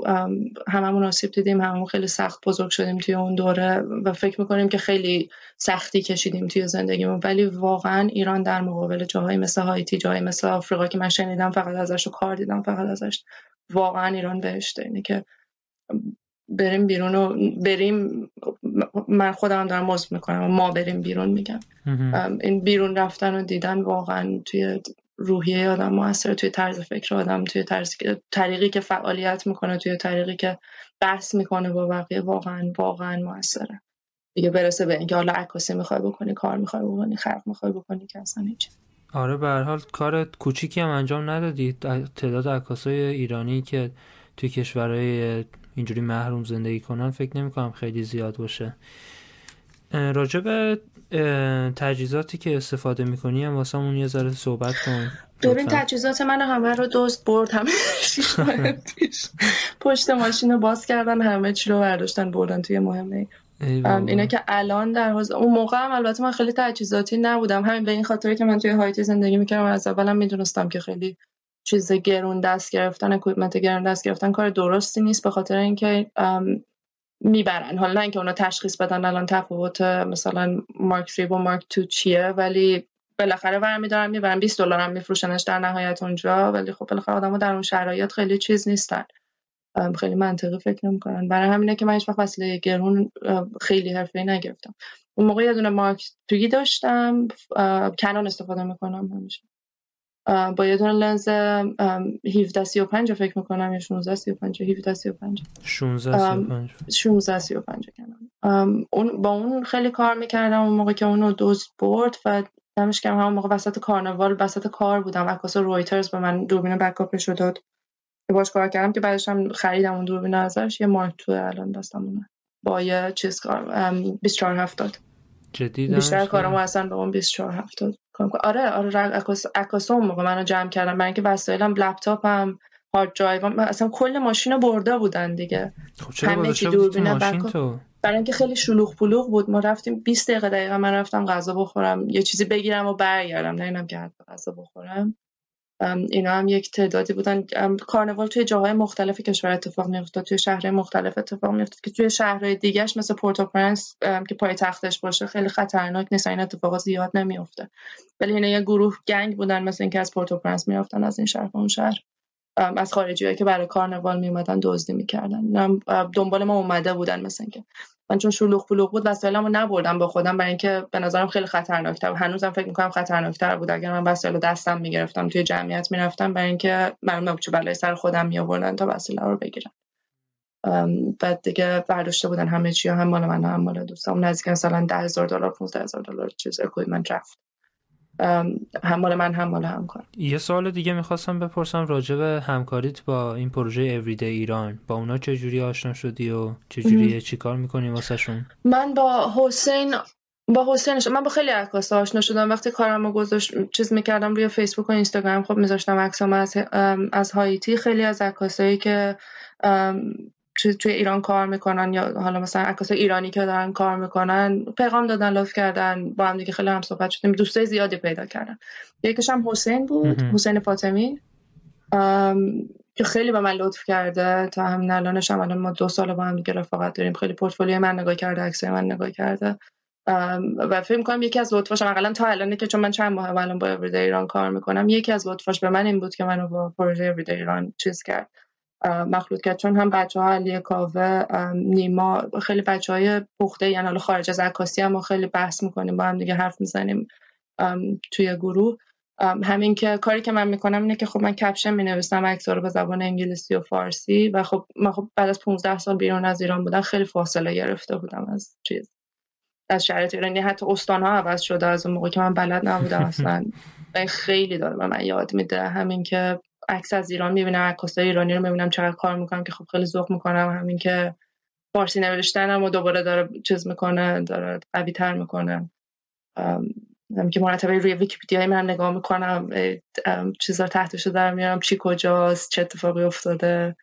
هممون آسیب دیدیم. هممون خیلی سخت بزرگ شدیم توی اون دوره. و فکر می‌کنیم که خیلی سختی کشیدیم توی زندگیمون. ولی واقعا ایران در مقابل جاهایی مثل هایتی جاهایی مثل آفریقا که من شنیدم فقط ازش و کار دیدم فقط ازش. واقعا ایران بهشته اینه که بریم بیرون و بریم من خودم دارم مزد می‌کنم و ما بریم بیرون میگم. این بیرون رفتن و دیدن واقعا توی روحیه آدم موثر توی طرز فکر آدم توی طرز طریقی که فعالیت می‌کنه توی طریقی که بحث می‌کنه با بقیه واقعا واقعا موثره. دیگه برسه به اینکه حالا عکاسی می‌خوای بکنی کار می‌خوای بکنی خلق می‌خوای بکنی که اصلا هیچ. آره به حال کار کوچیکی هم انجام ندادی. تعداد عکاسای ایرانی که توی کشورهای اینجوری محروم زندگی کنن فکر نمی کنم خیلی زیاد باشه. راجع به تجهیزاتی که استفاده می‌کنی هم واسه اون یه ذره صحبت کن. ببین تجهیزات من همه رو دوست برد همه پشت ماشین رو باز کردن همه چی رو برداشتن بردن توی مهمه اینا. که الان در حوز اون موقع هم البته من خیلی تجهیزاتی نبودم. همین به این خاطری که من توی هایتی زندگی می‌کردم از اولم می‌دونستم که خیلی چیز گرون دست گرفتن اکویپمنت گرون دست گرفتن کار درستی نیست به خاطر اینکه می‌برن. حالا اینکه اونا تشخیص بدن الان تفاوت مثلا مارک 3 و مارک 2 چیه ولی بالاخره ور میدارن می‌برن. 20 دلار هم میفروشنش در نهایت اونجا ولی خب بالاخره آدمو در اون شرایط خیلی چیز نیستن. خیلی منطقی فکر نمی‌کنن. برای همینه که من هیچ وقت وسیله گرون خیلی حرفه‌ای نگرفتم. اون موقع یه دونه مارک 2 داشتم کنون استفاده می‌کنم همیشه. با یه دونه لنز 17 35 فکر می‌کنم یا 16 35 17 35 16 35 16 35 اون با اون خیلی کار می‌کردم اون موقع که اونو دوز برد و دمش کردم همون موقع وسط کارناوال وسط کار بودم. عکاس رویترز به من دوربین بکاپش داد. که باش کار کردم که بعدش هم خریدم اون دوربین ازش. یه مارک تو الان دستمونه با یه چیز کار 24 70 جدی بیشتر کارمو اصلا به اون 24 70 آره آره عکاس اون موقع منو جمع کردم برای اینکه وسایلم لپتاپم hard drive اصلا کل ماشین رو برده بودن دیگه. خب چرا همه چی ماشین تو؟ برای اینکه خیلی شلوغ پلوغ بود. ما رفتیم 20 دقیقه دقیقا من رفتم غذا بخورم. یه چیزی بگیرم و برگردم. نه اینم که غذا بخورم. اینا هم یک تعدادی بودن. کارنوال توی جاهای مختلف کشور اتفاق میافتاد توی شهرهای مختلف اتفاق میافتاد که توی شهرهای دیگهش مثل پورتوپرنس که پای تختش باشه خیلی خطرناک نیست این اتفاقات زیاد نمیافته. ولی اینا یه گروه gang بودن مثل اینکه از پورتوپرنس میافتن از این شهر اون شهر. از خارجی که برای کارنوال میومدن دزدی می‌کردن. دنبال ما اومده بودن مثل اینکه من چون شلوغ پلوغ بود وسایلمو نبردم با خودم برای اینکه به نظرم خیلی خطرناکتر هنوزم فکر می‌کنم خطرناکتر بود. اگر من وسایل دستم می‌گرفتم توی جمعیت می‌رفتم برای اینکه من چه بلای سر خودم میآوردن تا وسایل رو بگیرم بعد دیگه برداشته بودن همه چی هم مال من هم مال دوستم نزدیک مثلا 10000 دلار 15000 دلار چیز من رفت. هم مال من هم مال همکار یه سوال دیگه می‌خواستم بپرسم راجع به همکاریت با این پروژه اوریده ایران با اونا چه جوری آشنا شدی و چه جوری چیکار می‌کنی واسه شون؟ من با حسین با حسین من با خیلی عکاس آشنا شدم. وقتی کارمو گذاشت چیز می‌کردم روی فیسبوک و اینستاگرام خب میذاشتم عکسام از از هایتی. خیلی از عکاسایی که توی ایران کار می‌کنن یا حالا مثلا عکاس ایرانی که دارن کار می‌کنن پیغام دادن لطف کردن با هم دیگه خیلی هم صحبت شدیم. دوستای زیادی پیدا کردن. یکیش هم حسین بود حسین فاطمی. که خیلی به من لطف کرده. تا همین الانش هم الان ما دو سال با هم دیگه رفاقت داریم. خیلی پورتفولیوی من نگاه کرده عکسای من نگاه کرده. و فکر می‌کنم یکی از لطفاش اقلا تا الان که چون من چند ماه الان با ایران کار می‌کنم یکی از لطفاش به من این بود که منو با پروژه ایران چیز کرد. مخلوط کرد. چون هم بچه ها علی کاوه نیما خیلی بچه های پخته یعنی حالا خارج از عکاسی هم ما خیلی بحث می‌کنیم با هم دیگه حرف می‌زنیم توی گروه. همین که کاری که من می‌کنم اینه که خب من کپشن می‌نویسم عکس رو به زبان انگلیسی و فارسی و خب من خب بعد از 15 سال بیرون از ایران بودم خیلی فاصله گرفته بودم از چیز از شرایط ایرانی حتی استان ها عوض شده از اون موقع که من بلد نبودم اصلا. خیلی داره به من یاد میده. همین که عکس از ایران می‌بینم عکاسای ایرانی رو می‌بینم چقدر کار می‌کنم که خب خیلی ذوق می‌کنم. همین که فارسی نوشتنم و دوباره داره چیز می‌کنه داره قوی تر می‌کنه همین که مرتبه روی ویکیپیدیا من نگاه می‌کنم چیزا تحتشو در میارم چی کجاست چه اتفاقی افتاده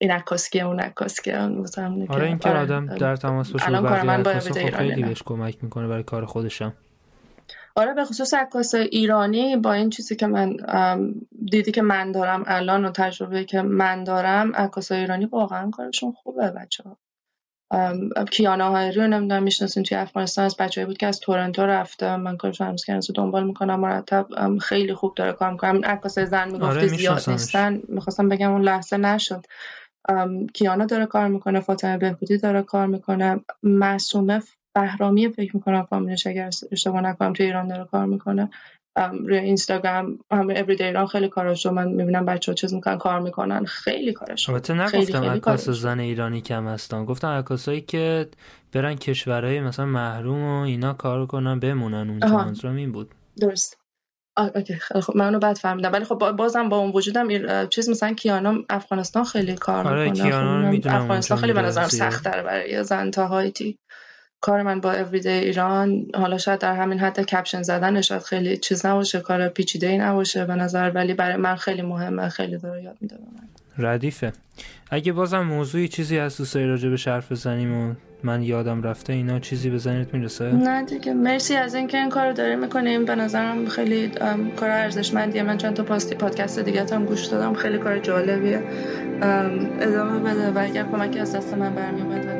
این عکاسکیه اون عکاسکیه آره این که آره، آدم در تماس باشه با بقیه خب خیلی بهش کمک می‌کنه برای کار خودشم. آره به خصوص عکاس ایرانی با این چیزی که من دیدی که من دارم الان و تجربه که من دارم عکاس ایرانی واقعا کارشون خوبه بچه ها کیانا هایری رو نمی‌دونم می‌شناسین توی افغانستان از بچه‌ای بود که از تورنتو رفته من کارش هنوز که دنبال می‌کنم مرتب خیلی خوب داره کار می‌کنم عکاس زن می‌گفت آره زیاد نیستن. می‌خواستم بگم اون لحظه نشد. کیانا داره کار می‌کنه فاطمه بهبودی داره کار می‌کنه. معصومه بهرامی فکر می‌کنم فامیلش اگر اشتباه نکنم توی ایران داره کار می‌کنه. روی اینستاگرام هم اوریدی ایران خیلی کاراش رو من می‌بینم بچه ها چیز می‌کنن کار می‌کنن. خیلی کارش البته نگفتم عکاس زن ایرانی کم هستن. گفتم عکاسایی که برن کشورهای مثلا محروم و اینا کار کنن بمونن اونجا. منظورم این بود. درست. اوکی. خب من اونو بد فهمیدم. ولی خب بازم با اون وجودم چیز مثلا کیانا افغانستان خیلی کار آره می‌کنه. خب افغانستان خیلی به نظرم سخت برای زن تا هایتی. کار من با اوریدی ایران حالا شاید در همین حد کپشن زدن شاید خیلی چیز نباشه کار پیچیده ای نباشه به نظر ولی برای من خیلی مهمه خیلی داره یاد میده من. ردیفه. اگه بازم موضوعی چیزی از دوستای راجع به شرف بزنیم و من یادم رفته اینا چیزی بزنید می‌رسه؟ نه دیگه مرسی از اینکه این کارو داریم می‌کنیم. به نظرم خیلی کار ارزشمندیه. من چند تا پادکست دیگه هم گوش دادم. خیلی کار جالبیه. ادامه بده و اگر کمکی از دست من برمیاد